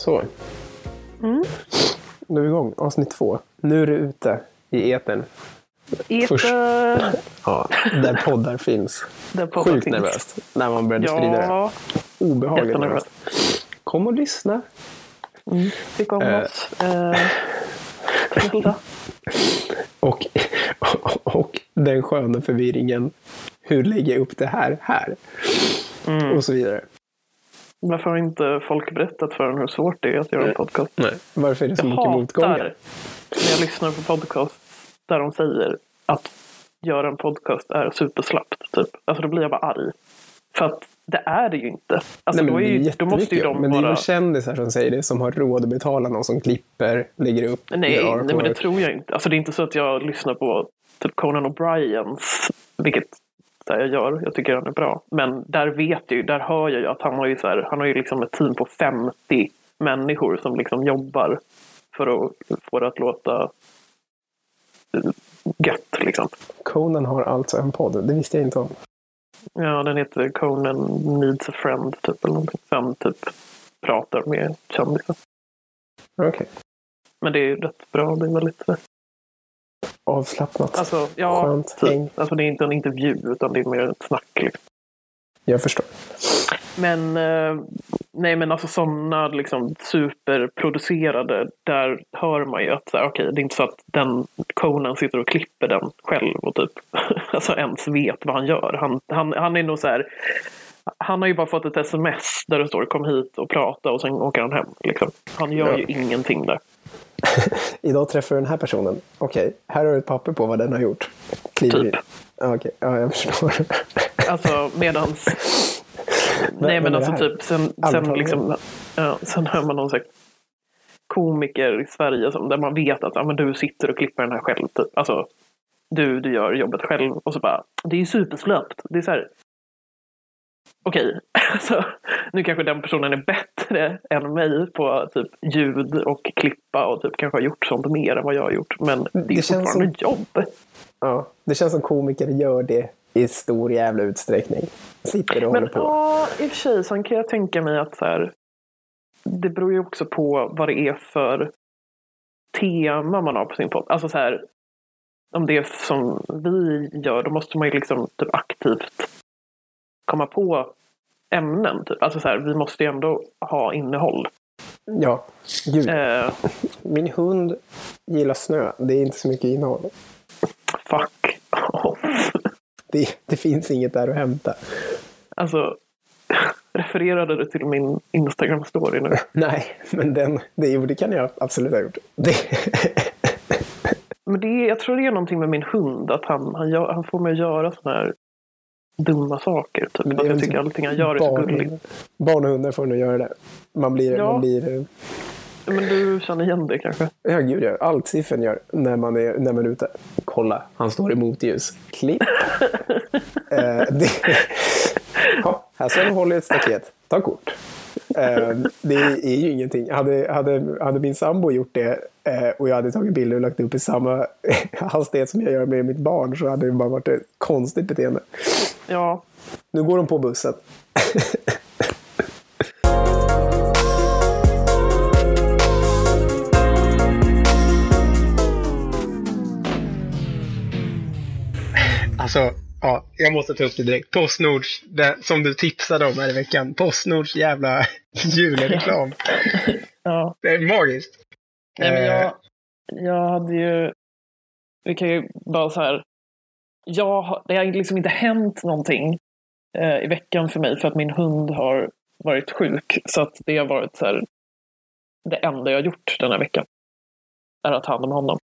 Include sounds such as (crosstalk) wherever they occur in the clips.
Så. Mm. Nu är vi igång. Avsnitt två. Nu är det ute i etern. Först- Eter. Ja, där poddar finns. Där poddar Sjukt finns. nervöst när man började sprida det. Ja, Obehagligt nervöst. Kom och lyssna. tyck om Eh. oss. Eh, (laughs) snälla. Och, och den sköna förvirringen. Hur lägger jag upp det här här? Mm. Och så vidare. Varför har inte folk berättat för en hur svårt det är att göra en podcast? Nej. Varför är det så Jag mycket motgångar? när jag lyssnar på podcast där de säger att göra en podcast är superslappt. Typ. Alltså då blir jag bara arg. För att det är det ju inte. Alltså, Nej, men då, är det är ju, då måste ju de Men det är väl kändisar som säger det som har råd att betala någon som klipper, lägger upp. Nej, nej, men det tror jag inte. Alltså det är inte så att jag lyssnar på typ Conan O'Briens, vilket här, jag gör. Jag tycker han är bra. Men där vet jag ju, där hör jag ju att han har ju så här, han har ju liksom ett team på 50 människor som liksom jobbar för att få det att låta eh, gött liksom. Conan har alltså en podd. Det visste jag inte om. Ja, den heter Conan Needs a Friend typ eller någonting. Som typ pratar med kändisar. Okej. Men det är ju rätt bra. Det är väldigt Avslappnat. Alltså, ja, Skönt häng. typ. Alltså det är inte en intervju utan det är mer ett snack. Liksom. Jag förstår. Men eh, nej men alltså sådana liksom superproducerade, där hör man ju att så här, okej, det är inte så att den Conan sitter och klipper den själv och typ (laughs) alltså ens vet vad han gör. Han, han, han är nog så här, han har ju bara fått ett sms där det står kom hit och prata och sen åker han hem. Liksom. Han gör ju Ja. ingenting där. (laughs) Idag träffar du den här personen. Okej, här har du ett papper på vad den har gjort. Kliver Typ. in. Ja, jag förstår. (laughs) Alltså medans... Nej men alltså typ sen, sen liksom... Ja, sen hör man någon så här komiker i Sverige som, där man vet att ja, men du sitter och klipper den här själv. Typ. Alltså du, du gör jobbet själv och så bara det är ju superslöpt. Det är så här. Okej, (laughs) alltså, nu kanske den personen är bättre än mig på typ ljud och klippa och typ kanske har gjort sånt mer än vad jag har gjort. Men det är Det fortfarande jobb. Ja, det känns som komiker gör det i stor jävla utsträckning. Sitter och Men håller på. ja, i och för sig så kan jag tänka mig att så här, det beror ju också på vad det är för tema man har på sin podd. Alltså så här, om det är som vi gör, då måste man ju liksom typ aktivt komma på ämnen. Typ. Alltså så här, vi måste ju ändå ha innehåll. Ja, gud. Eh, Min hund gillar snö. Det är inte så mycket innehåll. fuck off. Det, det finns inget där att hämta. Alltså, (laughs) refererade du till min Instagram-story nu? (laughs) Nej, men den, det, jo, det kan jag absolut ha gjort. Det, (laughs) Men det är, jag tror det är någonting med min hund, att han, han, han får mig att göra sådana här dumma saker. Typ. Det är jag tycker typ allting han gör är så barn, gulligt. barn och hundar får nog göra det. Man blir... Ja. Man blir Men du känner igen det kanske? ja, gud ja. Allt Siffen gör när man, är, när man är ute. Kolla, han står i motljus. Klipp. (laughs) eh, det, ja, här står han och håller ett staket. Ta kort. Eh, det är ju ingenting. Hade, hade, hade min sambo gjort det eh, och jag hade tagit bilder och lagt upp i samma (laughs) hastighet som jag gör med mitt barn så hade det bara varit ett konstigt beteende. Ja, Nu går de på bussen. Alltså, ja, jag måste ta upp det direkt. Postnords, det, som du tipsade om här i veckan. Postnords jävla (laughs) julreklam. (laughs) ja. Det är magiskt. Nej, men Eh, jag, jag hade ju... Vi kan ju bara så här... Jag, det har liksom inte hänt någonting eh, i veckan för mig för att min hund har varit sjuk. Så att det har varit så här... Det enda jag har gjort den här veckan är att ta hand om honom.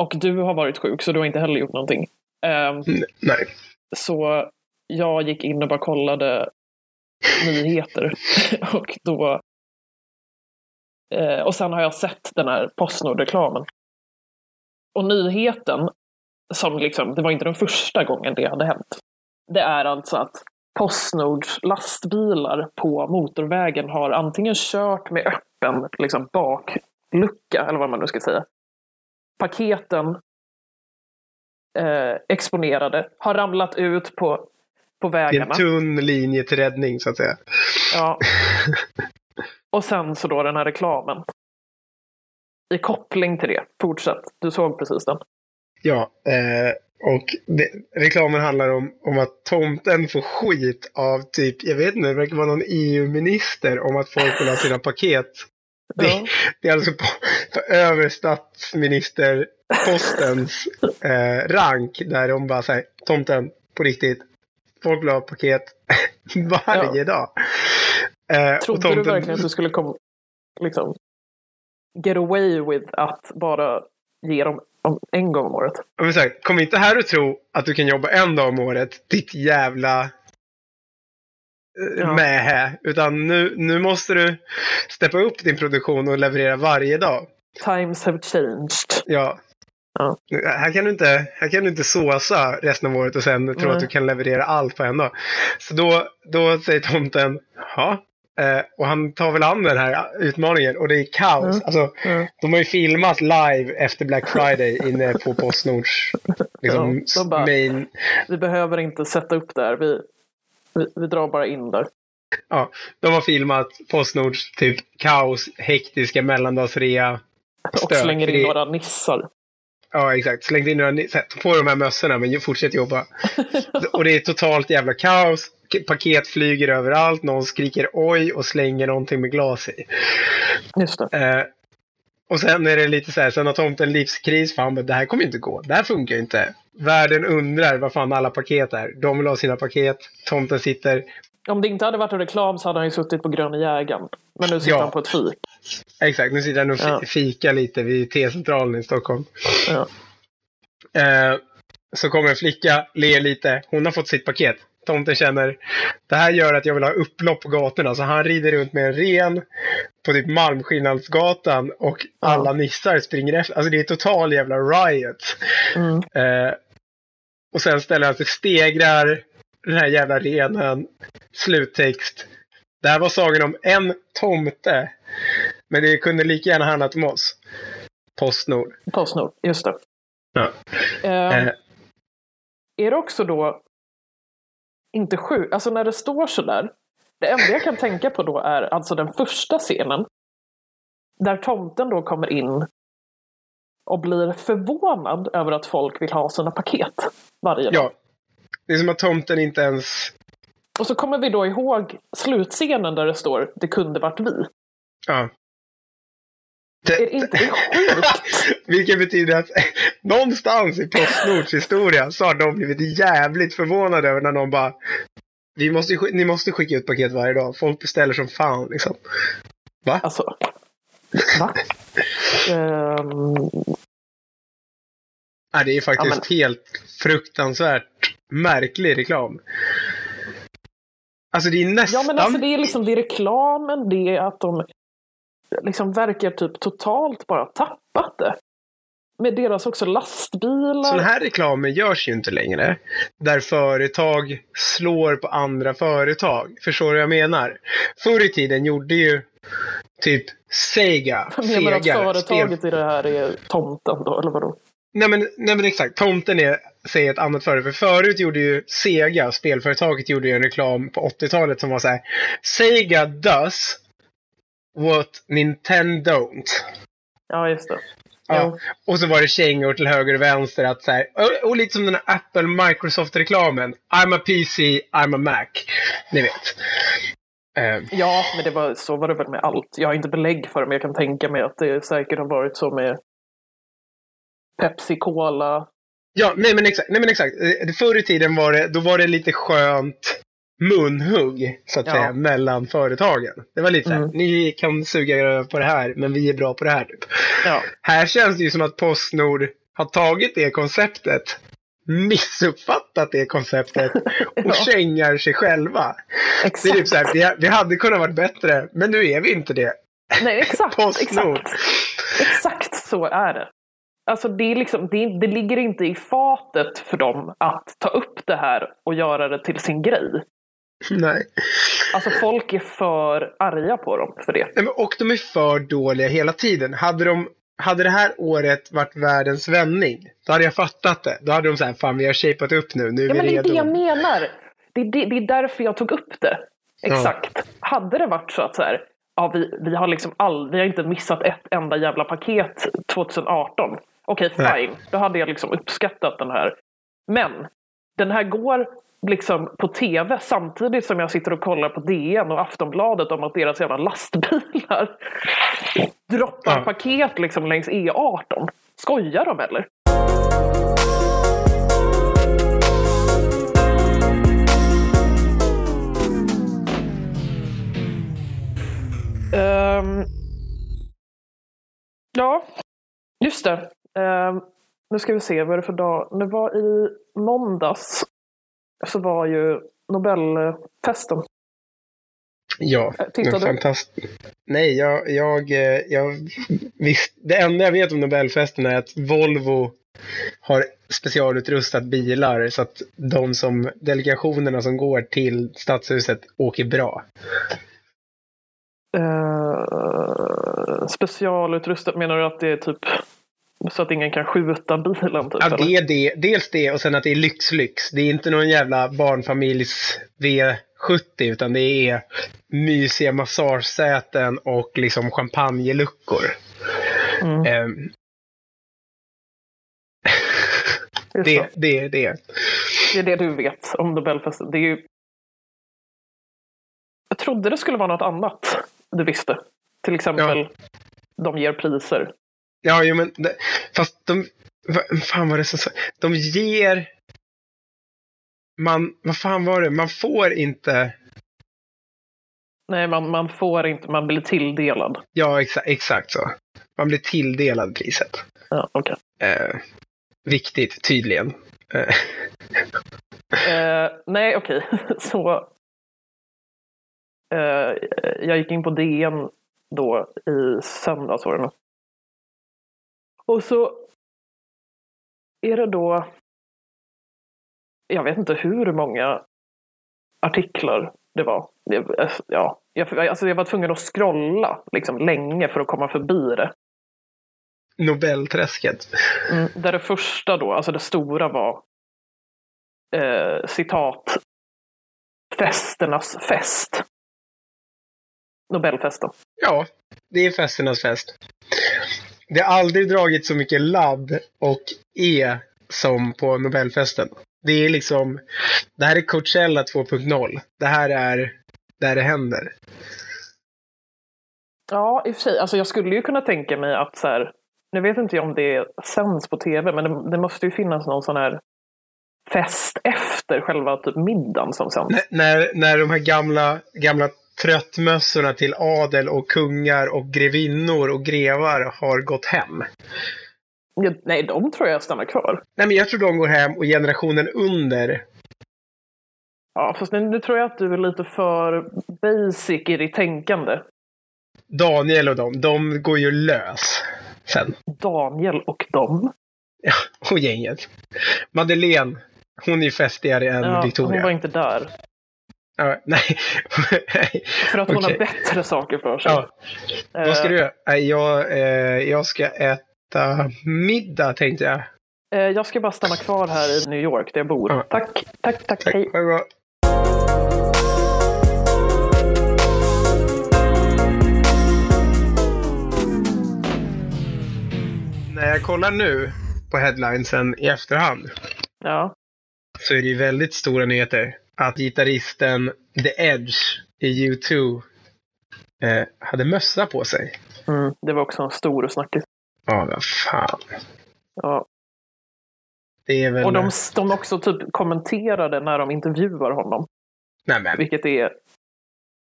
Och du har varit sjuk så du har inte heller gjort någonting. Ehm, nej. Så jag gick in och bara kollade nyheter. (laughs) och då... Eh, och sen har jag sett den här Postnord-reklamen. Och nyheten, som liksom, det var inte den första gången det hade hänt. Det är alltså att Postnords lastbilar på motorvägen har antingen kört med öppen liksom, baklucka, eller vad man nu ska säga. Paketen eh, exponerade, har ramlat ut på, på Det är en vägarna. tunn linje till räddning så att säga. Ja. (laughs) Och sen så då den här reklamen. I koppling till det. Fortsätt. Du såg precis den. Ja, eh, och det, reklamen handlar om, om att tomten får skit av typ, jag vet inte, det verkar vara någon EU-minister om att folk vill ha sina paket. Det, Ja. det är alltså på, på över statsministerpostens eh, rank där de bara säger tomten, på riktigt, folk vill ha paket (laughs) varje dag. Eh, Trodde du verkligen att du skulle komma, liksom, get away with att bara ge dem en gång om året? Jag vill säga, kom inte här och tro att du kan jobba en dag om året, ditt jävla eh, Ja. mähä. Utan nu, nu måste du steppa upp din produktion och leverera varje dag. Times have changed. Ja. Ja. Här, kan du inte, här kan du inte såsa resten av året och sen tro att du kan leverera allt på en dag. Så då, då säger tomten, ja. Eh, och han tar väl an den här utmaningen och det är kaos. Mm. Alltså, Ja. de har ju filmat live efter Black Friday inne på Postnords liksom, Ja, bara- main. Vi behöver inte sätta upp där. Vi, vi, vi drar bara in där. Ja, de har filmat Postnords typ kaos, hektiska mellandagsrea. Och slänger in några nissar. Ja, exakt. Slängt in några, ta på de här mössorna men fortsätt jobba. (laughs) och det är totalt jävla kaos. Paket flyger överallt. Någon skriker oj och slänger någonting med glas i. Just det. Eh, och sen är det lite så här, sen har tomten livskris för han bara, det här kommer ju inte gå. Det här funkar ju inte. Världen undrar vad fan alla paket är. De vill ha sina paket. Tomten sitter, Om det inte hade varit en reklam så hade han ju suttit på Gröna jägaren. Men nu sitter Ja. han på ett fik. exakt, nu sitter han och Ja. fikar lite vid T-centralen i Stockholm. Ja. Eh, så kommer en flicka, ler lite. Hon har fått sitt paket. Tomten känner, det här gör att jag vill ha upplopp på gatorna. Så han rider runt med en ren på typ Malmskillnadsgatan och alla nissar springer efter. Alltså det är total jävla riot. Mm. Eh, och sen ställer han sig stegrar den här jävla renen. Sluttext. Det här var sagan om en tomte. Men det kunde lika gärna handlat om oss. Postnord. Postnord, just det. Ja. Eh, Eh, Är det också då inte sjukt? Alltså när det står så där. Det enda jag kan tänka på då är alltså den första scenen. Där tomten då kommer in och blir förvånad över att folk vill ha sina paket varje dag. ja. Det är som att tomten inte ens... Och så kommer vi då ihåg slutscenen där det står det kunde varit vi. Ja. Är inte det sjukt? (laughs) Vilket betyder att (laughs) någonstans i Postnords historia så har de blivit jävligt förvånade över när någon bara vi måste, ni måste skicka ut paket varje dag. Folk beställer som fan liksom. Alltså, va? (laughs) Ehm, Nej, det är faktiskt Ja, helt fruktansvärt märklig reklam. Alltså det är nästan... ja men alltså det är liksom det är reklamen, det är att de liksom verkar typ totalt bara tappat det. Med deras också lastbilar. Sådana här reklamer görs ju inte längre. Där företag slår på andra företag. Förstår du vad jag menar? Förr i tiden gjorde ju typ Sega, Jag menar att företaget i det här är tomten då, eller vadå? Nej men, nej men exakt, tomten är, säger ett annat företag. För förut gjorde ju Sega, spelföretaget, gjorde ju en reklam på 80-talet som var så här. Sega does what Nintendo don't. Ja, just det. Ja. Jo. Och så var det kängor till höger och vänster. Att så här, och, och lite som den här Apple Microsoft-reklamen. I'm a PC, I'm a Mac. Ni vet. Eh, Ja, men det var, så var det väl med allt. Jag har inte belägg för det, men jag kan tänka mig att det säkert har varit så med Pepsi Cola. ja, nej men exakt. Nej, men exakt. Eh, Förr i tiden var det, då var det lite skönt munhugg, så att Ja. säga, mellan företagen. Det var lite så här, Mm. ni kan suga på det här, men vi är bra på det här. Typ. Ja, Här känns det ju som att Postnord har tagit det konceptet, missuppfattat det konceptet (laughs) och Ja. kängar sig själva. Det är exakt. typ så här, vi, vi hade kunnat varit bättre, men nu är vi inte det. Nej, exakt. (laughs) Postnord. exakt. Exakt så är det. Alltså det, är liksom, det, det ligger inte i fatet för dem att ta upp det här och göra det till sin grej. (laughs) Nej. Alltså folk är för arga på dem för det. Nej, Och de är för dåliga hela tiden. Hade, de, hade det här året varit världens vändning, då hade jag fattat det. Då hade de sagt, fan vi har shapat upp nu, nu är Ja, vi men det är det jag menar. Det är, det, det är därför jag tog upp det. Exakt. Hade det varit så att så här, ja, vi, vi har liksom all, vi har inte missat ett enda jävla paket 2018. Okej, Nej. fine. Då hade jag liksom uppskattat den här. Men den här går liksom på tv samtidigt som jag sitter och kollar på DN och Aftonbladet om att deras jävla lastbilar (laughs) droppar Ja. paket liksom längs E18. Skojar de eller? Ehm, ja, just det. Ehm, nu ska vi se, vad är det för dag? Det var i måndags så var ju Nobelfesten. Ja, tittar men du? fantastiskt. Nej, jag, jag, eh, jag visst, det enda jag vet om Nobelfesten är att Volvo har specialutrustat bilar så att de som, delegationerna som går till stadshuset åker bra. Uh, specialutrustat, menar du att det är typ så att ingen kan skjuta bilen? Typ, Ja, det är det. Dels det och sen att det är lyx-lyx. Det är inte någon jävla barnfamiljs V70 utan det är mysiga massagesäten och liksom champagneluckor. Mm, (laughs) just det, det. är det. det är det du vet om Nobelfesten. Det är ju... Jag trodde det skulle vara något annat du visste. Till exempel, de ger priser. Ja, jo, men det, fast de... Vad fan var det som? De ger... Man... Vad fan var det? Man får inte... Nej, man, man får inte, man blir tilldelad. Ja, exa, exakt så. Man blir tilldelad priset. Ja, okej. Eh, viktigt, tydligen. Eh, Eh, nej, okej. (laughs) Så eh, jag gick in på DN då i söndags var det nog. Och så är det då, jag vet inte hur många artiklar det var. Det, ja, jag, alltså jag var tvungen att scrolla liksom, länge för att komma förbi det. Nobelträsket. Mm, där det första då, alltså det stora var eh, citat festernas fest. Nobelfesten. Ja, det är festernas fest. Det har aldrig dragit så mycket ladd och E som på Nobelfesten. Det är liksom, det här är Coachella 2.0. Det här är där det händer. Ja, i och för sig. Alltså jag skulle ju kunna tänka mig att så här, nu vet inte jag om det sänds på tv, men det, det måste ju finnas någon sån här fest efter själva typ middagen som sänds. N- när, när de här gamla, gamla tröttmössorna till adel och kungar och grevinnor och grevar har gått hem. Nej, de tror jag stannar kvar. Nej, men jag tror de går hem och generationen under Ja, fast nu, nu tror jag att du är lite för basic i ditt tänkande. Daniel och dem, de går ju lös sen. Daniel och dem. Ja, och gänget. Madeleine, hon är ju festigare än Ja, Victoria. hon var inte där. Ja, (laughs) nej. För att hon Okej. har bättre saker för sig. ja, vad ska Eh, du göra? Jag, eh, jag ska äta middag tänkte jag. eh, Jag ska bara stanna kvar här i New York där jag bor. Ja. Tack, tack, tack, Tack, hej. ha. När jag kollar nu på headlinesen i efterhand Ja, så är det ju väldigt stora nyheter att gitarristen The Edge i U2 eh, hade mössa på sig. mm, det var också en stor snackis. Ja, vad fan. Ja. Det är väl... Och de, de också typ kommenterade när de intervjuar honom. Nej, men, Vilket är,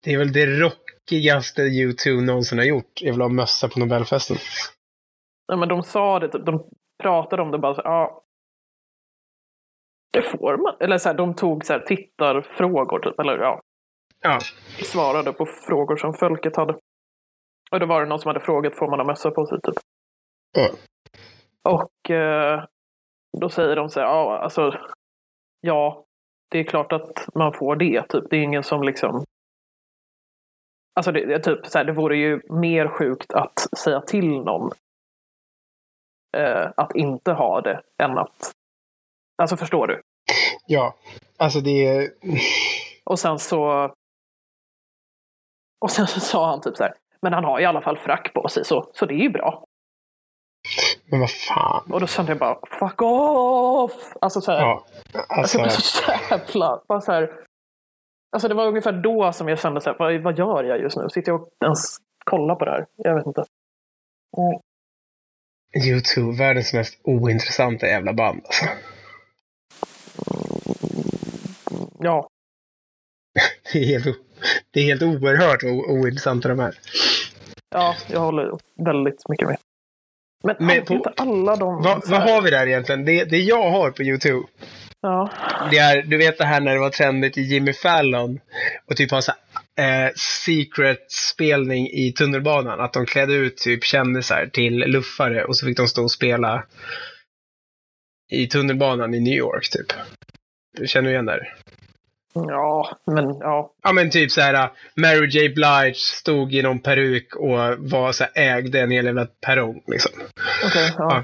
det är väl det rockigaste U2 någonsin har gjort. är väl att ha mössa på Nobelfesten. ja, men de sa det, de pratade om det bara så ja. Det får man. Eller så här, de tog så här, tittarfrågor typ, eller ja, Ja, svarade på frågor som folket hade. Och då var det någon som hade frågat, får man ha mössa på sig typ? Ja. Och eh, då säger de så här, ja alltså, ja, det är klart att man får det typ. Det är ingen som liksom Alltså det, typ så här, det vore ju mer sjukt att säga till någon eh, att inte ha det än att... Alltså förstår du? ja. Alltså det är... Och sen så Och sen så sa han typ så här, men han har i alla fall frack på sig så, så det är ju bra. Men vad fan. Och då kände jag bara, fuck off! Alltså så här, Ja, alltså, alltså, jag blev så jävla, bara så här, alltså det var ungefär då som jag kände så här, vad, vad gör jag just nu? Sitter jag och ens kollar på det här? Jag vet inte. Mm. YouTube, världens mest ointressanta jävla band. Alltså. Ja, Det, är helt, det är helt oerhört ointressanta de här. ja, jag håller väldigt mycket med. Men, Men på- inte alla de... Vad, vad har vi där egentligen? Det, det jag har på YouTube, Ja, det är, du vet det här när det var trendigt i Jimmy Fallon och typ ha så här, eh, secret spelning i tunnelbanan. Att de klädde ut typ kändisar till luffare och så fick de stå och spela i tunnelbanan i New York typ. Du känner igen det? ja, men ja. Ja men typ så här, uh, Mary J Blige stod i någon peruk och var så här, ägde en hel jävla perrong liksom. Okej, ja.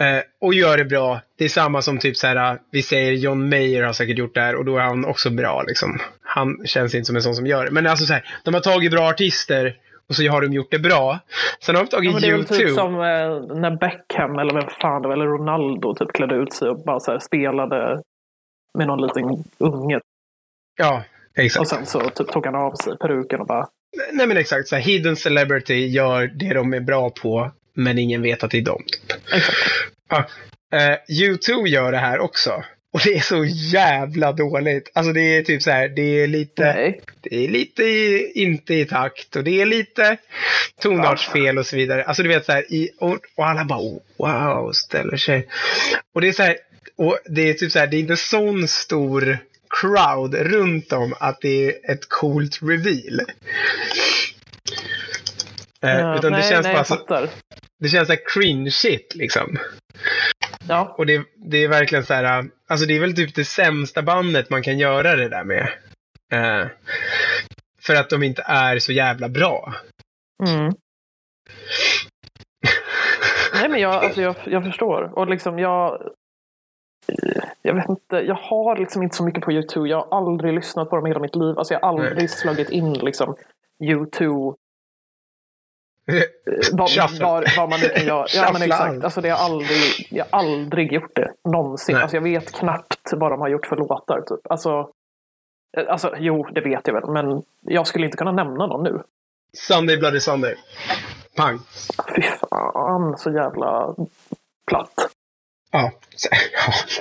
Eh, och gör det bra. Det är samma som typ så här, uh, vi säger John Mayer har säkert gjort det här och då är han också bra liksom. Han känns inte som en sån som gör det. Men alltså så här, de har tagit bra artister och så har de gjort det bra. Sen har de Ja, tagit men det är väl YouTube. typ som eh, när Beckham eller vem fan det var, eller Ronaldo typ klädde ut sig och bara så här spelade med någon liten unge. Ja, exakt. Och sen så typ tog han av sig peruken och bara Nej men exakt, så här, hidden celebrity gör det de är bra på men ingen vet att det är dem. Typ. exakt. Ja. Eh, U2 gör det här också. Och det är så jävla dåligt. Alltså det är typ så här, det är lite, Nej. det är lite i, inte i takt och det är lite tonartsfel och så vidare. Alltså du vet så här, i, och, och alla bara oh, wow, ställer sig. Och det är så här, och det är typ så här, det är inte sån stor crowd runt om att det är ett coolt reveal. Eh, Ja, utan nej, det känns nej, bara så, det känns så här cringe shit liksom. Ja, Och det, det är verkligen så här, alltså det är väl typ det sämsta bandet man kan göra det där med. Eh, för att de inte är så jävla bra. mm. (laughs) Nej men jag, alltså jag, jag förstår. Och liksom jag... Jag vet inte, jag har liksom inte så mycket på YouTube. Jag har aldrig lyssnat på dem i hela mitt liv. Alltså jag har aldrig Nej. slagit in liksom YouTube Shuffle. var, vad man nu kan göra. Ja, men exakt. allt. Alltså, det har aldrig, jag har aldrig gjort det. Någonsin. Nej. Alltså, jag vet knappt vad de har gjort för låtar. Typ. Alltså, eh, alltså, jo, det vet jag väl. Men jag skulle inte kunna nämna någon nu. Sunday Bloody Sunday. Pang. Fy fan, så jävla platt. Ja,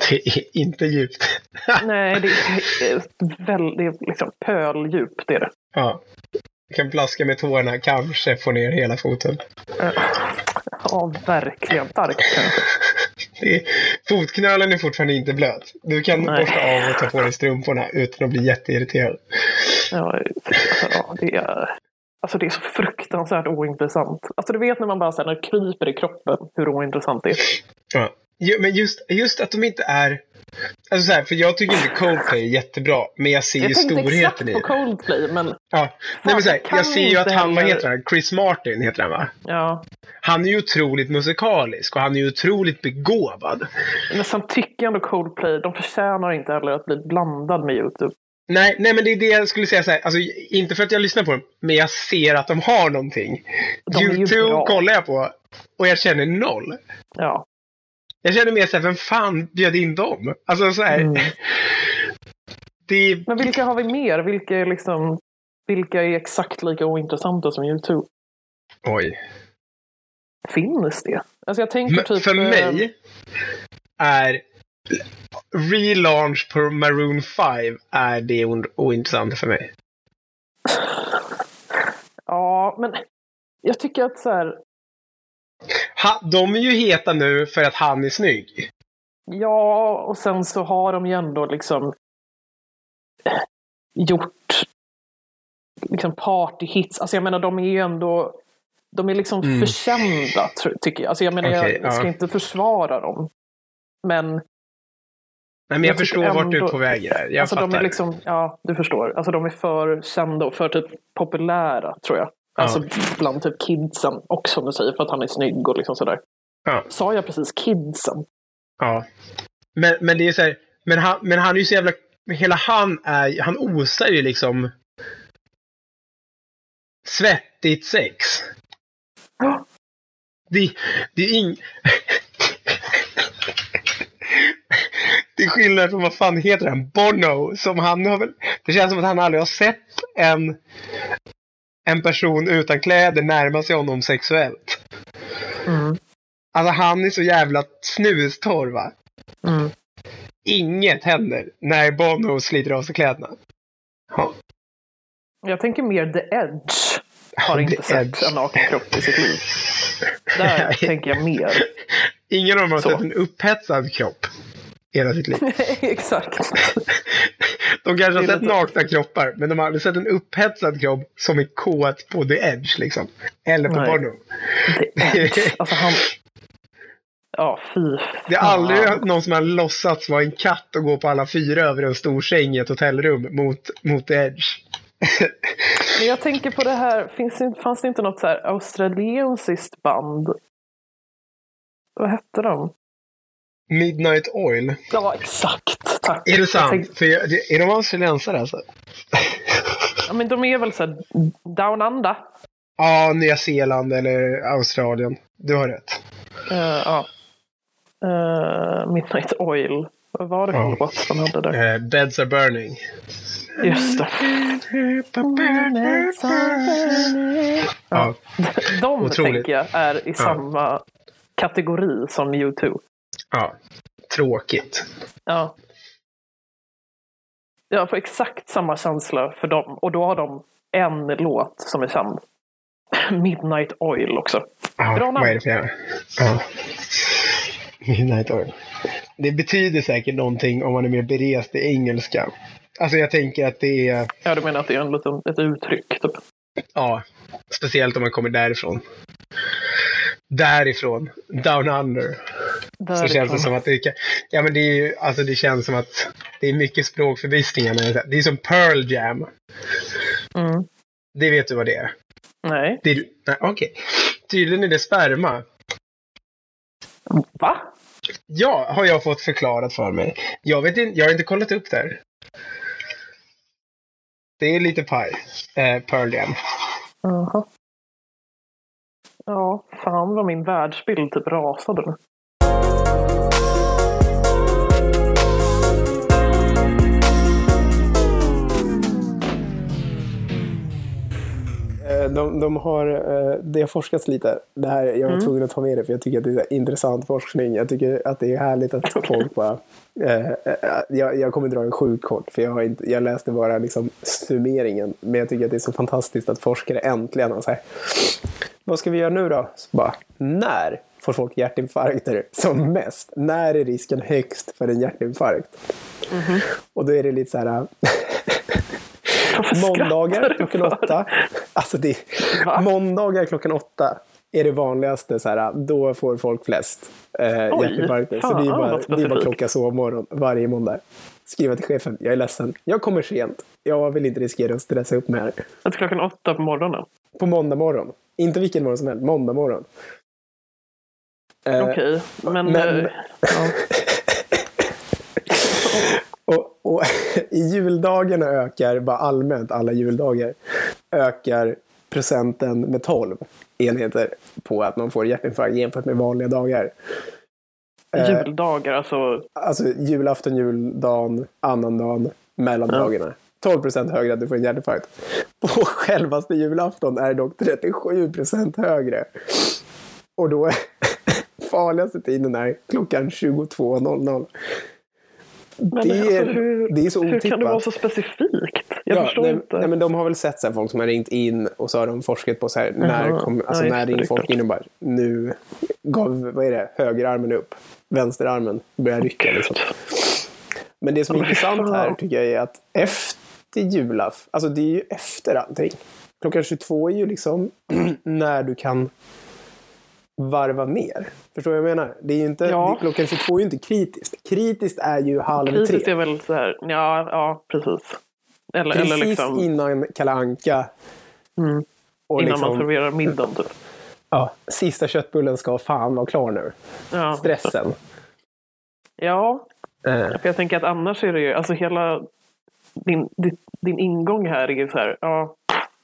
det är inte djupt. Nej, det är väldigt liksom, pöldjup. Det är det. ja. Jag kan plaska med tårna, kanske få ner hela foten. Ja, verkligen. Starkt (laughs) kanske. Är, fotknölen är fortfarande inte blöt. Du kan Nej. borsta av och ta på dig strumporna utan att bli jätteirriterad. Ja, ja, det är... Alltså det är så fruktansvärt ointressant. Alltså du vet när man bara så här, när kryper i kroppen hur ointressant det är. Ja. Jo, men just, just att de inte är... Alltså så här, för jag tycker inte Coldplay är jättebra, men jag ser ju Jag tänkte exakt storheten i på det. Coldplay, men Ja. Nej, men så här, jag jag ser ju att han, vad heller- heter han? Chris Martin heter han va? ja. Han är ju otroligt musikalisk och han är ju otroligt begåvad. Men sen tycker jag ändå Coldplay, de förtjänar inte heller att bli blandad med YouTube. Nej, nej, men det är det jag skulle säga så här. Alltså, inte för att jag lyssnar på dem, men jag ser att de har någonting. De YouTube kollar jag på och jag känner noll. Ja. Jag känner mer så här, vem fan bjöd in dem? Alltså så här. Mm. (laughs) Det Men vilka har vi mer? Vilka är, liksom, vilka är exakt lika ointressanta som YouTube? oj. Finns det? Alltså jag tänker typ... för eh, mig är relaunch på Maroon 5 är det o- ointressanta för mig. (laughs) Ja, men jag tycker att så här... Ha, de är ju heta nu för att han är snygg. Ja, och sen så har de ju ändå liksom eh, gjort liksom partyhits. Alltså jag menar, de är ju ändå de är liksom Mm. förkända, tycker jag. Alltså jag menar, Okej, jag ska ja. inte försvara dem. Men Nej, men jag, Jag förstår vart du är ändå- på väg där. Jag alltså fattar. de är liksom, ja, du förstår. Alltså de är för kända och för typ populära, tror jag. Alltså bland typ kidsen också, som du säger, för att han är snygg och liksom sådär. Ja. Sa jag precis kidsen? Ja. Men, men det är så här, men han, men han är ju så jävla, hela han är, han osar ju liksom svettigt sex. Ja. Det, det är ing... Det är skillnad från vad fan heter han? Bono. Som han har väl... Det känns som att han aldrig har sett en, en person utan kläder närma sig honom sexuellt. Mm. Alltså han är så jävla snustorr va? Mm. Inget händer när Bono sliter av sig kläderna. Ja. Jag tänker mer The Edge. Har The inte sett Edge. en naken kropp i sitt liv. Där (laughs) tänker jag mer. Ingen av dem har Så. sett en upphetsad kropp i hela sitt liv. (laughs) Exakt. (laughs) De kanske har sett nakna kroppar, men de har aldrig sett en upphetsad kropp som är kåt på the edge liksom. Eller på Nej. Edge. Alltså han... Ja, fy Det är fan. aldrig någon som har låtsats vara en katt och gå på alla fyra över en stor säng i ett hotellrum mot, mot the edge. (laughs) Men jag tänker på det här, finns fanns det inte något så här australiensiskt band? Vad hette de? Midnight Oil. Ja, exakt. Tack. Är det sant? tänkte- För jag, är de australiensare alltså? Ja, men de är väl så här down under? Ja, Nya Zeeland eller Australien. Du har rätt. Eh, ja. Eh, Midnight Oil. Vad var det för Ja. låt de hade där? Eh, Beds are burning. Just det. Ja, De Otroligt. tänker jag är i samma kategori som U2. Ja. Tråkigt. Ja. Jag får exakt samma känsla för dem. Och då har de en låt som är känd. (clears throat) Midnight Oil också. Ja, Bra namn. vad är det för. Ja. (laughs) Midnight Oil. Det betyder säkert någonting om man är mer berest i engelska. Alltså jag tänker att det är... Ja, du menar att det är en liten, ett uttryck? Typ. Ja, speciellt om man kommer därifrån. Därifrån, down under. Så känns det som att det kan, Ja men det är ju, alltså det känns som att det är mycket språkförbistringar. det är som Pearl Jam. Mm. Det vet du vad det är? Nej. Det nej, okej. Tydligen är det sperma. Va? Ja, har jag fått förklarat för mig. Jag vet inte, jag har inte kollat upp det här. Det är lite paj. Eh, Pearl Jam. Jaha. Ja, fan vad min världsbild typ rasade nu. De, de har, eh, det har forskats lite. Det här, jag var Mm. tvungen att ta med det för jag tycker att det är intressant forskning. Jag tycker att det är härligt att (laughs) folk bara... Eh, eh, jag, jag kommer dra en sjukt kort för jag, har inte, jag läste bara liksom summeringen. Men jag tycker att det är så fantastiskt att forskare äntligen har så här. Vad ska vi göra nu då? Så bara, när får folk hjärtinfarkter som mest? När är risken högst för en hjärtinfarkt? Och då är det lite så här... (laughs) Måndagar klockan åtta. Alltså det, Va? måndagar klockan åtta är det vanligaste. Så här, då får folk flest eh, hjärtinfarkter. Så det är bara, det är bara klocka sovmorgon varje måndag. Skriva till chefen. Jag är ledsen. Jag kommer sent. Jag vill inte riskera att stressa upp mig här. Att klockan åtta på morgonen? På måndag morgon. Inte vilken morgon som helst. Måndag morgon. Eh, Okej, men... men- eh, ja. (laughs) Och, och (laughs) i juldagarna ökar, bara allmänt alla juldagar, ökar procenten med 12 enheter på att man får hjärtinfarkt jämfört med vanliga dagar. Eh, Juldagar, alltså. Alltså julafton, juldagen, annandagen, mellandagarna. 12 procent högre att du får en hjärtinfarkt. (laughs) På självaste julafton är det dock 37 procent högre. Och då är (laughs) farligaste tiden är klockan 22.00. Men Det är- alltså, hur, det är så hur kan otippat. det vara så specifikt? Jag förstår nej, inte. Nej, men de har väl sett så här, folk som har ringt in och så har de forskat på så här, när, Jaha. kom, alltså, Ja, när är folk in och bara nu gav, vad är det, högerarmen upp, vänsterarmen börjar rycka. Liksom. Men det som är Men intressant här tycker jag är att efter julafton, alltså det är ju efter allting. Klockan 22 är ju liksom (clears throat) när du kan varva ner. Förstår du vad jag menar? Det är ju inte, Ja. klockan 22 är ju inte kritiskt. Kritiskt är ju halv Kritiskt tre. är väl så här, ja, ja precis. Eller, Precis eller liksom innan Kalle Anka. Mm. Och innan liksom, man serverar middagen. Typ. ja, sista köttbullen ska fan vara klar nu. Ja. Stressen. ja, Eh, för jag tänker att annars är det ju, alltså hela din, din, din ingång här är ju så här, ja,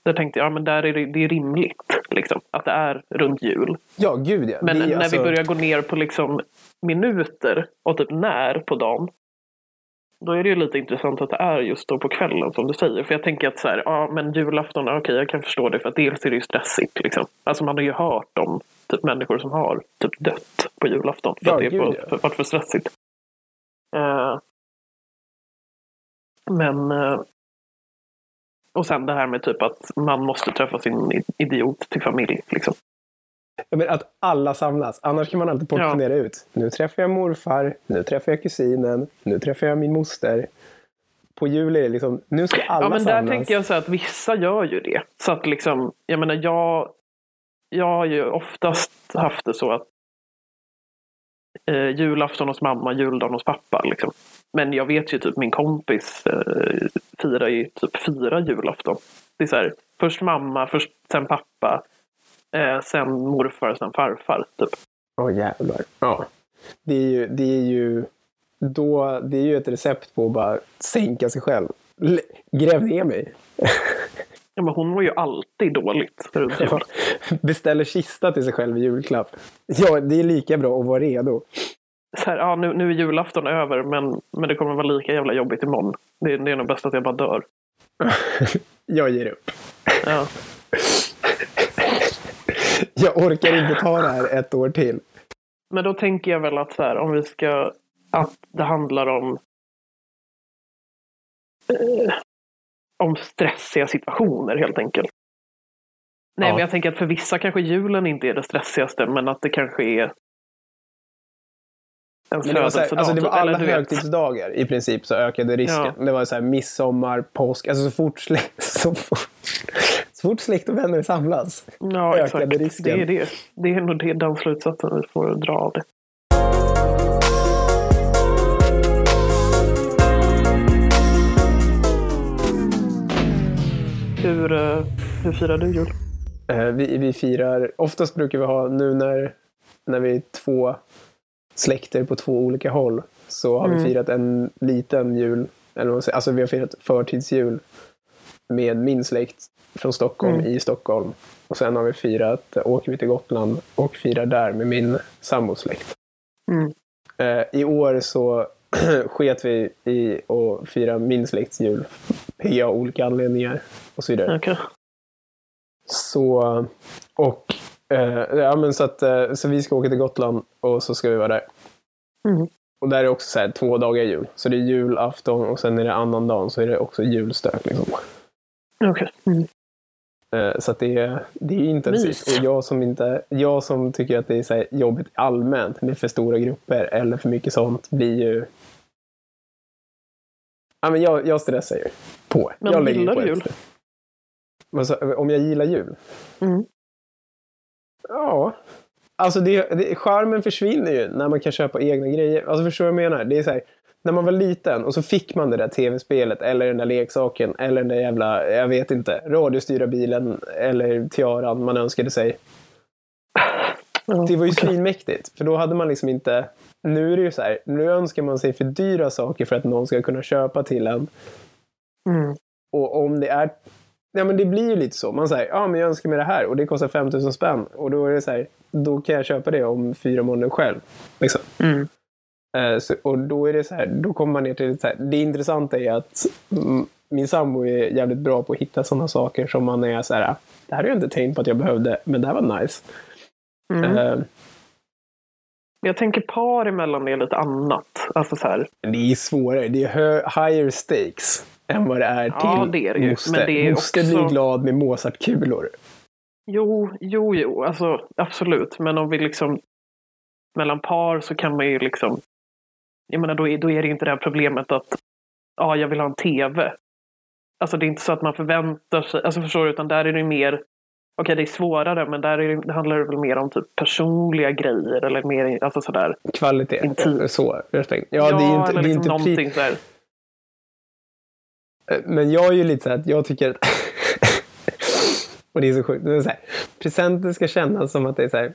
Där tänkte jag, ja men där är det, det är rimligt. Liksom, att det är runt jul. Ja, gud ja. Men när alltså- vi börjar gå ner på liksom minuter och typ när på dagen. Då är det ju lite intressant att det är just då på kvällen som du säger. För jag tänker att så här, ja men julafton, okej jag kan förstå det för att dels är det ju stressigt. Liksom. Alltså man har ju hört om typ människor som har typ dött på julafton. För Ja, att det gud, för, ja. varit för stressigt. Eh, men eh, och sen det här med typ att man måste träffa sin idiot till familj. Liksom. Ja, men att alla samlas. Annars kan man alltid portionera ut. Nu träffar jag morfar, nu träffar jag kusinen, nu träffar jag min moster. På jul är det liksom, nu ska alla Ja, men där samlas. tänker jag så att vissa gör ju det. Så att liksom, jag menar jag, jag har ju oftast haft det så att eh, julafton hos mamma, juldagen hos pappa. Liksom. Men jag vet ju typ min kompis eh, firar ju typ fyra julafton. Det är så här, först mamma, först, sen pappa, eh, sen morfar, sen farfar. Typ. Åh jävlar. Ja. Det är ju, det är ju, då, det är ju ett recept på att bara sänka sig själv. L- Gräv ner mig. (laughs) Ja, men hon mår ju alltid dåligt runt jul. Ja. (laughs) Beställer kista till sig själv i julklapp. Ja, det är lika bra att vara redo. så här, ja, nu, nu är julafton över men, men det kommer vara lika jävla jobbigt imorgon. Det, det är nog bäst att jag bara dör. (laughs) Jag ger upp. Ja. (laughs) Jag orkar inte ta det här ett år till. Men då tänker jag väl att så här, om vi ska, att det handlar om eh, om stressiga situationer helt enkelt. Nej, Ja. men jag tänker att för vissa kanske julen inte är det stressigaste, men att det kanske är en födelsedag. alltså det var typ, eller alla vet. högtidsdagar i princip så ökade risken. Det var så här midsommar, påsk, alltså så fort, slä, (laughs) så fort, så fort släkt och vänner samlas. Ja, ökade exakt. risken. Det är det. Det är nog den slutsatsen vi får dra av det. Hur, eh, hur firar du jul? Eh, Vi, vi firar, oftast brukar vi ha nu när, när vi är två släkter på två olika håll så har Mm. vi firat en liten jul, eller vad alltså vi har firat förtidsjul med min släkt från Stockholm Mm. i Stockholm. Och sen har vi firat, eh, åker vi till Gotland och firar där med min sambos släkt. Mm. I år så (clears throat) sket vi i att fira min släkts jul. Av olika anledningar och så vidare. Okej. Så, och, eh, ja, men så, att, eh, så vi ska åka till Gotland och så ska vi vara där. Mm. Och där är också så här, två dagar jul. Så det är julafton och sen är det annan dag så är det också julstök. Liksom. Okej. Mm. Eh, så det, är, det är intensivt. Mys. Och jag som, inte, jag som tycker att det är så jobbigt allmänt med för stora grupper eller för mycket sånt blir ju... Ja, men jag, jag stressar ju på. Men jag gillar på du jul? Men så, om jag gillar jul? Mm. Ja. Alltså det, det, charmen försvinner ju när man kan köpa egna grejer. Alltså förstår du vad jag menar? Det är så här, när man var liten och så fick man det där tv-spelet eller den där leksaken eller den där jävla, jag vet inte, radiostyrda bilen eller tiaran man önskade sig. Ja, Det var ju svinmäktigt. För då hade man liksom inte... Nu är det ju så här, nu önskar man sig för dyra saker för att någon ska kunna köpa till en. Mm. Och om det är... Ja men det blir ju lite så. Man säger, ja men jag önskar mig det här och det kostar 5000 spänn. Och då är det så här, då kan jag köpa det om fyra månader själv. Liksom. Mm. Eh, så, och då är det så här, då kommer man ner till det så här. Det intressanta är att mm, min sambo är jävligt bra på att hitta sådana saker som man är så här, det här har jag inte tänkt på att jag behövde, men det här var nice. Mm. Eh, Jag tänker par emellan är lite annat. Alltså så här, Det är svårare. Det är higher stakes än vad det är till Ja, det är det ju. moster. Men det är moster också- blir glad med Mozartkulor. Jo, jo, jo, alltså absolut. Men om vi liksom mellan par så kan man ju liksom. Jag menar, då är, då är det inte det här problemet att ja, jag vill ha en tv. Alltså det är inte så att man förväntar sig, alltså förstår du, utan där är det mer, okej det är svårare, men där är det, handlar det väl mer om typ personliga grejer eller mer, alltså sådär. Kvalitet. Intim. Så, respekt. Ja, det är inte, eller det är liksom inte pri-. Men jag är ju lite så att jag tycker att... (laughs) och det är så sjukt. Men så här, presenten ska kännas som att det är så här...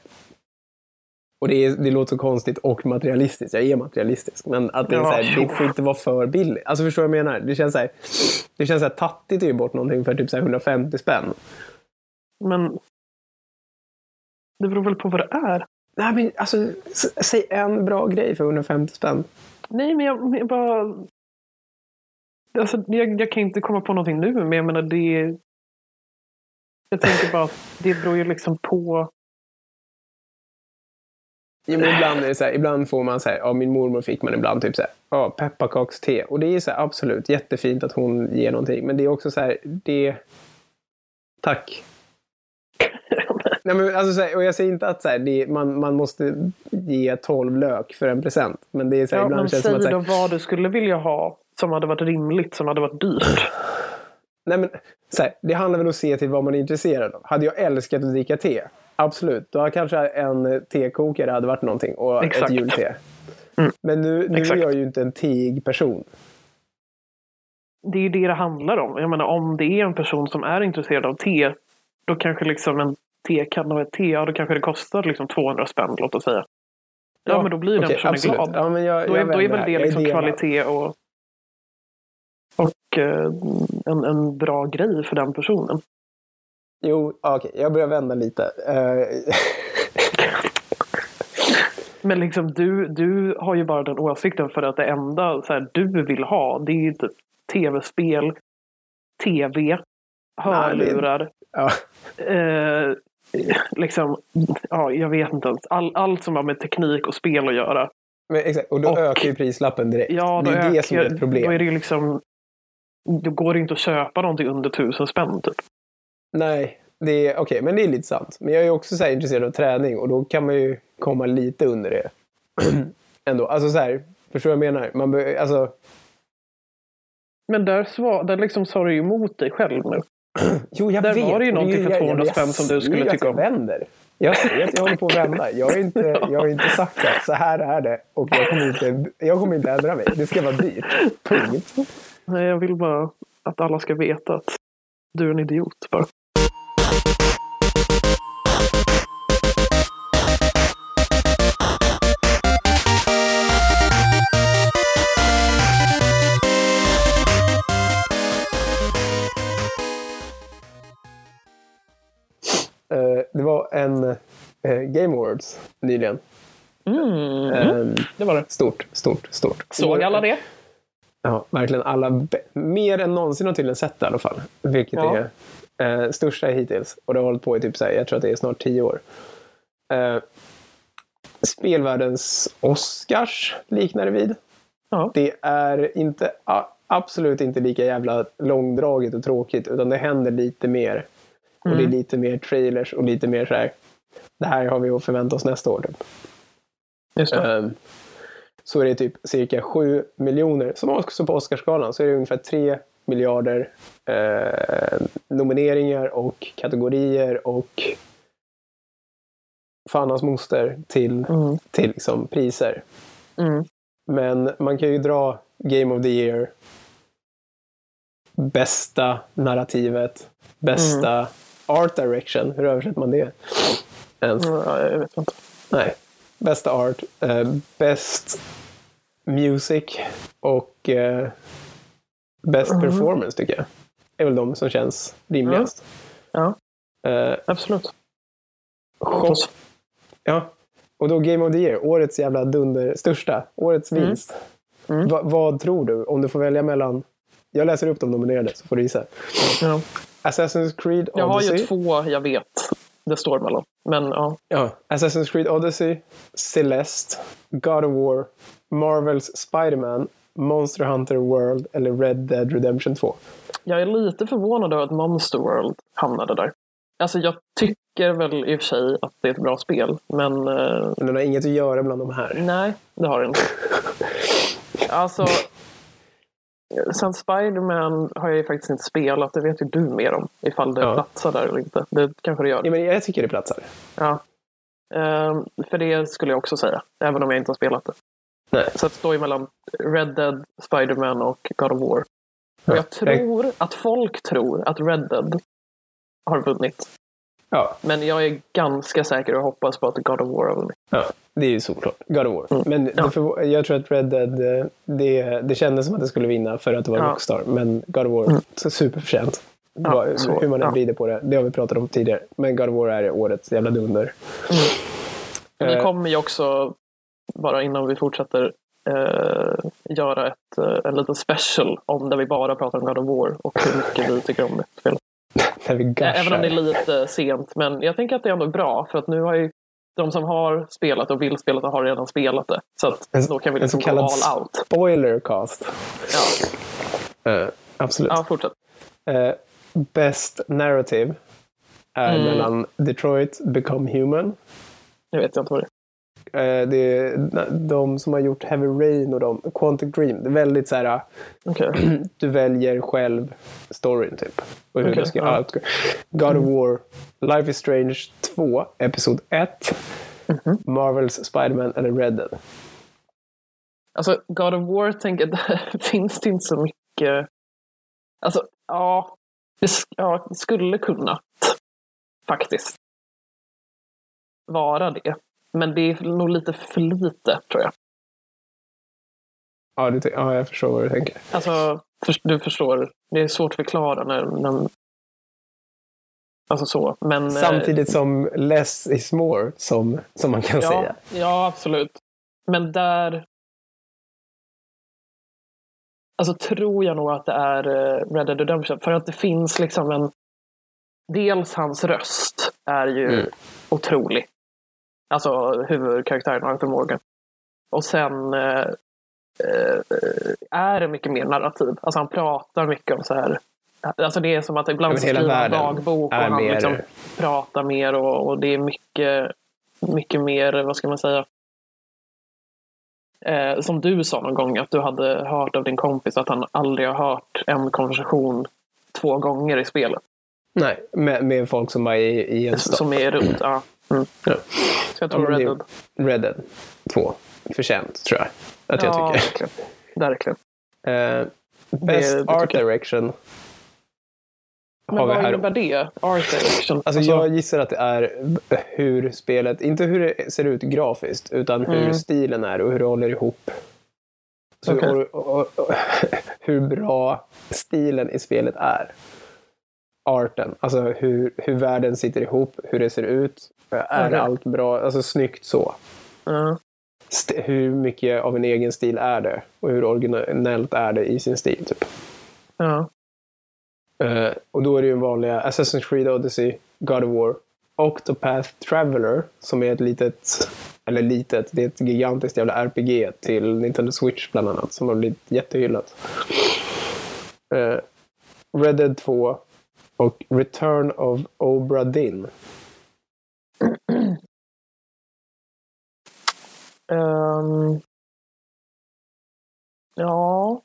Och det, är, det låter så konstigt och materialistiskt. Jag är materialistisk. Men att det, är så här, det får inte vara för billigt. Alltså förstår du vad jag menar? Det känns så här, det känns så här tattigt att ge bort någonting för typ så här 150 spänn. Men det beror väl på vad det är. Nej men alltså, säg en bra grej för 150 spänn. Nej, men jag, men jag bara... Alltså, jag, jag kan inte komma på någonting nu, men jag menar det... Jag tänker bara att det beror ju liksom på... Jo, men ibland är det så här, ibland får man så här, ja min mormor fick man ibland typ så här, ja pepparkakste. Och det är så här, absolut jättefint att hon ger någonting. Men det är också så här, det... Tack. Nej, men alltså, så här, och jag säger inte att så här, det, man, man måste ge 12 lök för en present. Men det är så här, Ja, ibland känns det säg som att... Så då vad du skulle vilja ha som hade varit rimligt, som hade varit dyrt. nej, men, här, det handlar väl om att se till vad man är intresserad av. Hade jag älskat att dricka te? Absolut. Då kanske en tekokare hade varit någonting. Och Exakt. ett julte. Mm. Men nu, nu är jag ju inte en teig person. Det är ju det det handlar om. Jag menar om det är en person som är intresserad av te, då kanske liksom en tekanna av ett te, ja då kanske det kostar liksom 200 spänn, låt oss säga. Ja, men då blir den personen absolut. glad. Ja, men jag, Då är, jag då är väl det är liksom kvalitet och, och eh, en, en bra grej för den personen. Jo, okej. Jag börjar vända lite. Eh, Men liksom du, du har ju bara den åsikten för att det enda så här, du vill ha det är ju typ tv-spel, tv, hörlurar, ja. eh, liksom, ja jag vet inte ens. All, allt som har med teknik och spel att göra. Men exakt, och då Och- ökar ju prislappen direkt. Ja, det är det som är ökar- ett problem. Då är det ju liksom, då går det inte att köpa någonting under tusen spänn typ. Nej, det är okej, men det är lite sant. Men jag är också så intresserad av träning och då kan man ju komma lite under det. (clears throat) Ändå. Alltså så här, förstår du vad jag menar? Man be, alltså, Men där, svar, där liksom sa du ju emot dig själv nu. (clears throat) jo, jag Där vet. var det ju någonting för jag- 200 jag- spänn som du skulle jag tycka om. vänder. Jag säger att jag håller på att (laughs) vända. Jag har inte, jag har inte sagt här, så här är det och jag kommer, inte, jag kommer inte ändra mig. Det ska vara dyrt. (laughs) Punkt. Nej, jag vill bara att alla ska veta att du är en idiot. Bara. Eh, det var en eh, Game Awards nyligen. Mm. Eh, Det var det. stort, stort, stort. Såg alla det? Ja, verkligen alla. Mer än någonsin har tydligen sett det i alla fall. Vilket Ja. är eh, största hittills. Och det har hållit på i typ här, jag tror att det är snart tio år. Eh, spelvärldens Oscars liknar det vid. Ja. Det är inte, absolut inte lika jävla långdraget och tråkigt. Utan det händer lite mer. Och det är Mm. lite mer trailers och lite mer så här. Det här har vi att förvänta oss nästa år. Typ. Just det. Ehm, så är det typ cirka 7 miljoner, som också på Oscarsgalan, så är det ungefär 3 miljarder eh, nomineringar och kategorier och fan hans moster till, Mm. till liksom priser. Mm. Men man kan ju dra Game of the Year, bästa narrativet, bästa art direction. Hur översätter man det? Ens? Ja, jag vet inte. Nej. Bästa art, eh, bäst music och eh, best Mhm. performance tycker jag. är väl de som känns rimligast. Ja, Eh, absolut. shop, ja. Och då Game of the Year, årets jävla dunder, största, årets Mm. vinst. Mm. Va, vad tror du? Om du får välja mellan, jag läser upp de nominerade så får du gissa. Ja. Assassin's Creed Jag har Odyssey. ju två jag vet det står mellan. Men ja. Ja, Assassin's Creed Odyssey, Celeste, God of War, Marvels Spider-Man, Monster Hunter World eller Red Dead Redemption 2. Jag är lite förvånad över att Monster World hamnade där. Alltså jag tycker väl i och för sig att det är ett bra spel. Men eh, Men den har inget att göra bland de här. nej, det har det inte. (laughs) Alltså, sen Spider-Man har jag ju faktiskt inte spelat. Det vet ju du mer om. Ifall det Ja. platsar där eller inte. Det kanske det gör. Ja, men jag tycker det platsar. Ja. Ehm, för det skulle jag också säga. Även om jag inte har spelat det. Nej. Så att stå emellan Red Dead, Spider-Man och God of War. Och jag tror att folk tror att Red Dead har vunnit. Ja, Men jag är ganska säker och hoppas på att God of War vinner. ja, det är ju såklart. God of War. Mm. Men Ja. det förvå- jag tror att Red Dead, eh, det, det kändes som att det skulle vinna för att det var Ja. Rockstar. Men God of War, Mm. så superförtjänt. Ja, så, hur man än ja. vrider på det. Det har vi pratat om tidigare. Men God of War är årets jävla dunder. Men Vi Eh. kommer ju också, bara innan vi fortsätter, eh, göra ett, eh, en liten special om där vi bara pratar om God of War och hur mycket vi tycker om det spelet. Vi Eh, Även om det är lite sent, men jag tänker att det är ändå bra för att nu har ju de som har spelat och vill spela det har redan spelat det. Så att En- då kan vi liksom gå all out. Spoilercast. Ja, Eh, absolut. ja fortsätt. Eh, best narrative är Mm. mellan Detroit Become Human. Jag vet inte vad det är. Eh, det är de som har gjort Heavy Rain och de, Quantic Dream. Det är väldigt så här, Okej. (clears throat) du väljer själv storyn typ. Och hur Okej, det ska ja. utgå. God of War, Life is Strange 2, Episod 1. Mhm. Marvels Spiderman eller Red Dead. Alltså, God of War tänker (laughs) där finns det inte så mycket. Alltså, ja. Det, ja, det skulle kunna faktiskt vara det. Men det är nog lite för lite, tror jag. Ja, du, ty- ja, jag förstår vad du tänker. Alltså, för, du förstår. Det är svårt att förklara när... när alltså så. Men, eh, Samtidigt som less is more, som, som man kan ja, säga. Ja, absolut. Men där... Alltså tror jag nog att det är eh, Red Dead Redemption. För att det finns liksom en... Dels hans röst är ju Mm. otrolig. Alltså huvudkaraktären Arthur Morgan. Och sen eh, eh, är det mycket mer narrativ. Alltså han pratar mycket om så här. Alltså det är som att ibland skriver han dagbok och han mer- liksom pratar mer och, och det är mycket, mycket mer, vad ska man säga? Eh, som du sa någon gång att du hade hört av din kompis att han aldrig har hört en konversation två gånger i spelet. Nej, med, med folk som är i, i en stad. Som är runt. Ja. Mm. Ja. Så jag tror Ja, Red det- Dead. Red Dead 2. Förtjänt, tror jag. Att jag ja, tycker. verkligen. Verkligen. (laughs) Eh, best det Art tycker jag. Direction. Men har vi vad här. innebär det? Art direction? Alltså, jag gissar att det är hur spelet, inte hur det ser ut grafiskt, utan hur Mm. stilen är och hur det håller ihop. Så, Okej. och, och, och, (laughs) hur bra stilen i spelet är. Arten, alltså hur, hur världen sitter ihop, hur det ser ut. Är Okej. allt bra? Alltså snyggt så. St- hur mycket av en egen stil är det? Och hur originellt är det i sin stil? Typ. Ja. Eh, och då är det ju vanliga Assassin's Creed Odyssey, God of War, Octopath Traveler som är ett litet, eller litet, det är ett gigantiskt jävla RPG till Nintendo Switch bland annat som har blivit jättehyllat. Uh, Red Dead 2 och Return of Obra Dinn. (clears throat) Ehm, ja.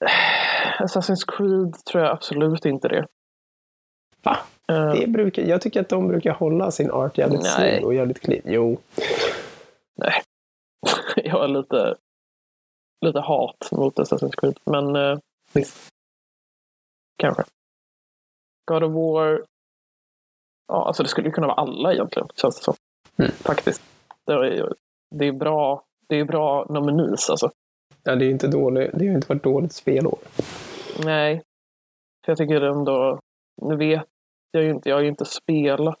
(sighs) Assassin's Creed tror jag absolut inte det. Va? Ehm, Det brukar, jag tycker att de brukar hålla sin art jävligt snygg och jävligt clean. Jo, nej. (laughs) jag har lite, lite hat mot Assassin's Creed. Men eh, visst. Kanske. God of War. Ja, alltså det skulle ju kunna vara alla egentligen, känns det som. Mm. Faktiskt. Det är, det är bra. Det är bra nominis alltså. ja, det är ju inte dåligt. Det har ju inte varit dåligt spelår. Nej. För jag tycker ändå, nu vet jag ju inte, jag har ju inte spelat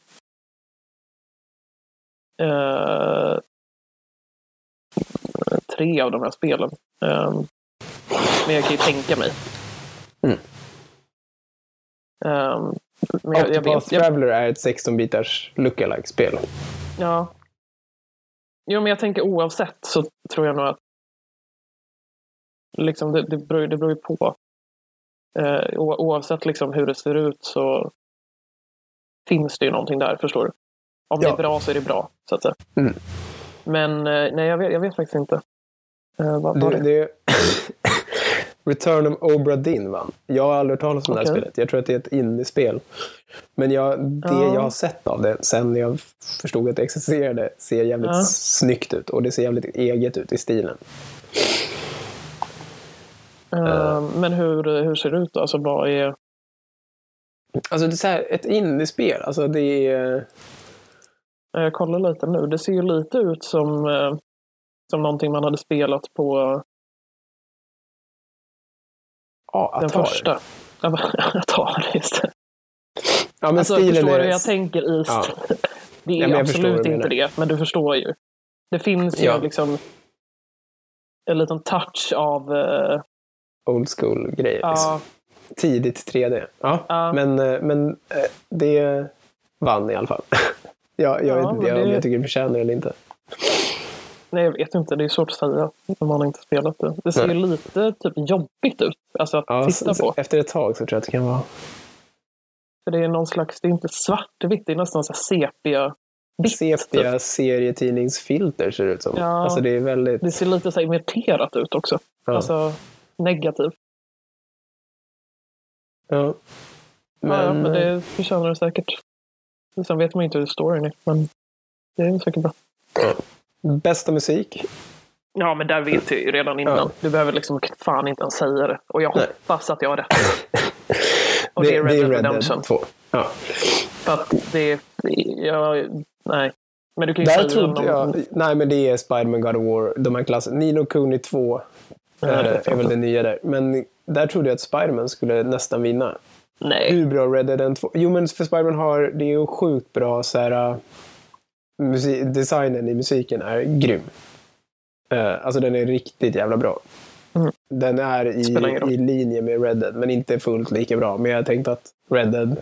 eh, tre av de här spelen. Eh, men jag kan ju tänka mig. Mm. Eh, men jag, jag Octopath vet, jag, Traveler är ett 16-bitars lookalike-spel. ja. Jo, men jag tänker oavsett så tror jag nog att liksom det, det, beror, det beror ju på. O- oavsett liksom hur det ser ut så finns det ju någonting där, förstår du? Om det Ja. är bra så är det bra, så att säga. Mm. Men eh, nej, jag vet, jag vet faktiskt inte. Eh, vad var Det, det? Return of Obra Dinn vann. Jag har aldrig hört talas om det här spelet. Jag tror att det är ett indiespel. Men jag, det Ja. jag har sett av det sen jag förstod att det existerade ser jävligt Ja. snyggt ut. Och det ser jävligt eget ut i stilen. Eh, men hur, hur ser det ut då? Alltså vad är... Alltså det är så här, ett indiespel. Alltså det är... Jag kollar lite nu. Det ser ju lite ut som, eh, som någonting man hade spelat på Ja, den första. (laughs) Atari, just det. Ja, men Alltså, stilen förstår är... du hur jag tänker i Ja. (laughs) Det är Ja, absolut inte det, men du förstår ju. Det finns ju Ja. liksom en liten touch av... eh, Old school grejer. ja, liksom. Tidigt 3D. Ja, men, eh, men eh, det vann i alla fall. (laughs) jag jag Ja, vet inte om det- jag tycker det förtjänar eller inte. Nej, jag vet inte. Det är svårt att säga om man inte spelat det. Det ser Nej. lite typ jobbigt ut alltså att Ja, titta på. Efter ett tag så tror jag att det kan vara... För det är någon slags, det är inte svartvitt, det är nästan så sepia vitt. typ. Serietidningsfilter ser det ut som. Ja. Alltså det är väldigt... Det ser lite så imiterat ut också. Ja. Alltså negativt. ja. Men, ja, ja, Men, det förtjänar det säkert. Sen vet man inte hur storyn är, men det är säkert bra. eh, bästa musik? Ja, men där vet jag ju redan innan. Ja. Du behöver liksom fan inte ens säga det. Och jag Nej. hoppas att jag har rätt. (laughs) Och det, är Red Dead Redemption. 2. Ja. För att det är... Ja, nej. Men du kan ju Där säga om... jag... Nej, men det är Spider-Man God of War. De här klassen. Nino Kuni 2 Ja, är, det är väl det nya där. Men där trodde jag att Spider-Man skulle nästan vinna. Nej. Hur bra Red Dead 2? Jo, men för Spider-Man har... Det är ju sjukt bra så här... Musik, designen i musiken är grym. Uh, alltså den är riktigt jävla bra. Mm. Den är i, i linje med Red Dead, men inte fullt lika bra. Men jag tänkte att Red Dead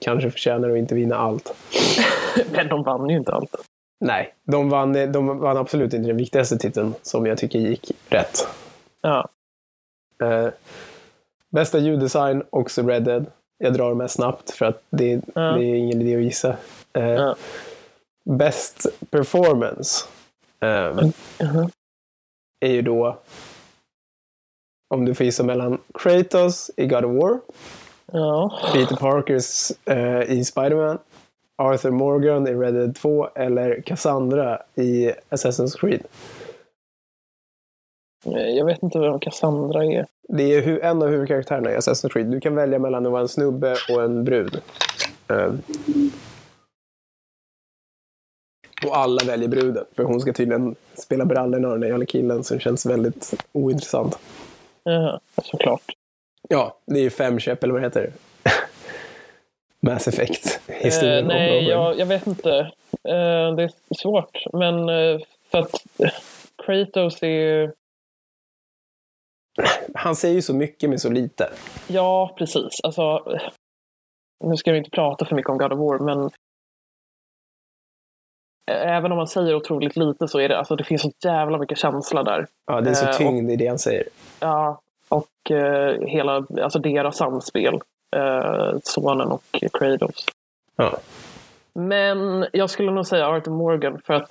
kanske förtjänar att inte vinna allt. (laughs) Men de vann ju inte allt. Nej, de vann, de vann absolut inte den viktigaste titeln som jag tycker gick rätt. Ja. Eh, bästa ljuddesign, också Red Dead. Jag drar med snabbt för att det, Ja. det är ingen idé att gissa. Eh, Ja. Best performance eh, Mhm. är ju då om du får gissa mellan Kratos i God of War, Ja. Peter Parkers eh, i Spider-Man, Arthur Morgan i Red Dead 2 eller Cassandra i Assassin's Creed. Jag vet inte vem Cassandra är. Det är hu- en av huvudkaraktärerna i Assassin's Creed. Du kan välja mellan att vara en snubbe och en brud. Eh. Och alla väljer bruden. För hon ska tydligen spela brallorna av den där killen som känns väldigt ointressant. Ja, såklart. Ja, det är ju fem köp eller vad det heter. (laughs) Mass Effect. Historien Eh, nej, jag, jag vet inte. Eh, det är svårt. Men eh, för att eh, Kratos är ju... Han säger ju så mycket med så lite. Ja, precis. Alltså, eh, nu ska vi inte prata för mycket om God of War, men eh, även om man säger otroligt lite så är det, alltså det finns så jävla mycket känsla där. Ja, det är så Eh, och- tyngd i det han säger. Ja, och eh, hela, alltså deras samspel. Eh, sonen och Kratos. Ja. Men jag skulle nog säga Arthur Morgan för att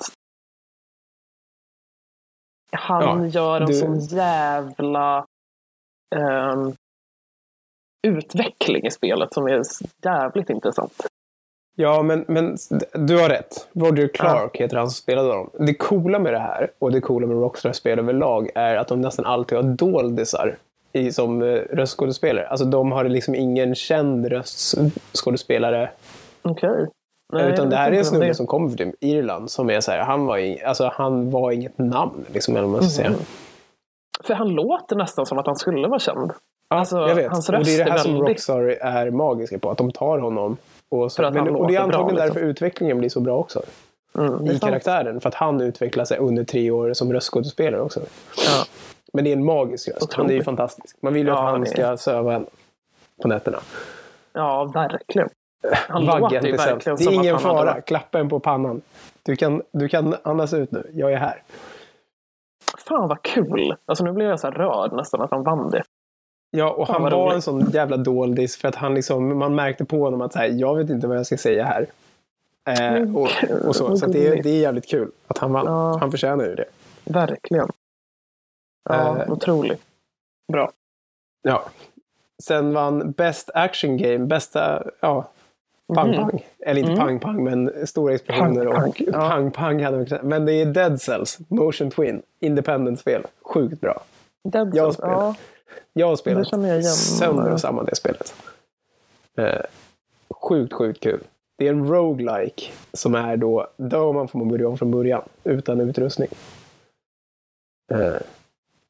han Ja, gör en du- sån jävla ehm, utveckling i spelet som är jävligt intressant. Ja, men, men du har rätt. Roger Clark heter han som spelade dem. Det coola med det här, och det coola med Rockstar-spel överlag, är att de nästan alltid har doldisar i, som eh, röstskådespelare. Alltså de har liksom ingen känd röstskådespelare. Okej. utan det här är en snubbe som kommer från Irland som är så här, han var, ing, alltså, han var inget namn, liksom, eller man ska säga. För han låter nästan som att han skulle vara känd. Ja, Alltså, jag vet. hans och det är röst det är här som väldigt- Rockstar är magiska på, att de tar honom. Och, så, men, och det är låter bra, antagligen liksom. därför utvecklingen blir så bra också. Mm, I karaktären. För att han utvecklar sig under tre år som röstskådespelare också. Ja. Men det är en magisk röst. Han är ju fantastisk. Man vill ju Ja, att han ska söva en på nätterna. ja, verkligen. Han Vagga låter ju verkligen Det är som ingen hade fara. Klappa en på pannan. Du kan, du kan andas ut nu. Jag är här. Fan vad kul! Alltså nu blir jag så rörd nästan att han vann det. Ja, och han var en sån jävla doldis för att han liksom, man märkte på honom att så här, jag vet inte vad jag ska säga här. Eh, och, och så så det, är, det är jävligt kul att han vann. Ja. Han förtjänar ju det. Verkligen. Ja, Eh. otroligt. Bra. Ja. Sen vann Best Action Game, bästa, ja, pang-pang. Eller inte Mm. pang-pang, men stora explosioner Pang-pang, och ja. pang-pang hade man kunnat Men det är Dead Cells, Motion Twin, independent-spel. Sjukt bra. Dead Jag Cells, ja, Jag har spelat jag sönder och samman det spelet. Eh, sjukt, sjukt kul. Det är en roguelike som är då, dör man får man börja om från början utan utrustning. Eh,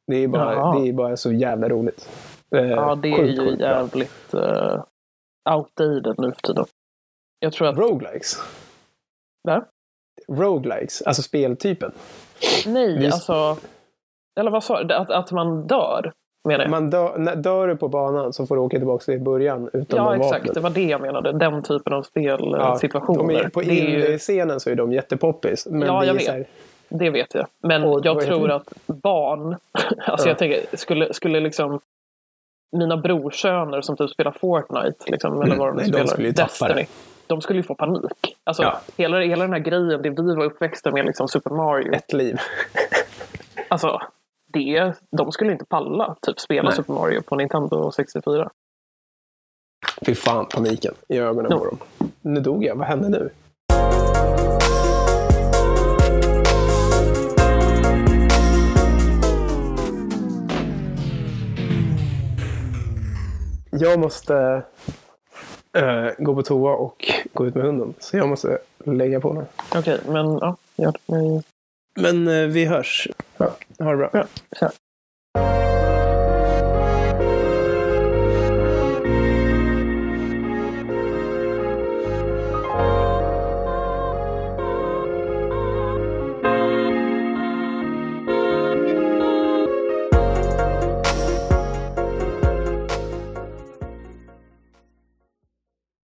Det är bara, Jaha. det är bara så jävla roligt. Eh, Ja, det är sjukt, ju sjukt jävligt uh, outdated nu för tiden. Jag tror att... Roguelikes? Va? Roguelikes, alltså speltypen. Nej, Visst. alltså... Eller vad sa du? Att, att man dör, menar jag. Man dör, när, dör du på banan så får du åka tillbaka till början utan ja, de exakt. vapnen. Det var det jag menade. Den typen av Ja, spelsituationer. de är, på det, är ju, indie-scenen så är de jättepoppis. Men Ja, det jag vet. här, det vet jag. Men Och jag tror det? att barn... (laughs) alltså Ja. jag tänker, skulle, skulle liksom mina brorsöner som typ spelar Fortnite, liksom, eller Mm, vad de nej, de spelar, skulle ju Destiny. det. De skulle ju få panik. Alltså, Ja. hela, hela den här grejen, det vi var uppväxta med, liksom Super Mario. ett liv. Alltså, det, de skulle inte palla typ spela Nej. Super Mario på Nintendo 64. Fy fan, paniken i ögonen Ja. på dem. Nu dog jag. Vad hände nu? Jag måste eh, gå på toa och gå ut med hunden. Så jag måste lägga på nu. Okej, men ja, gör det. Men eh, vi hörs. Ja, ha det bra. Ja.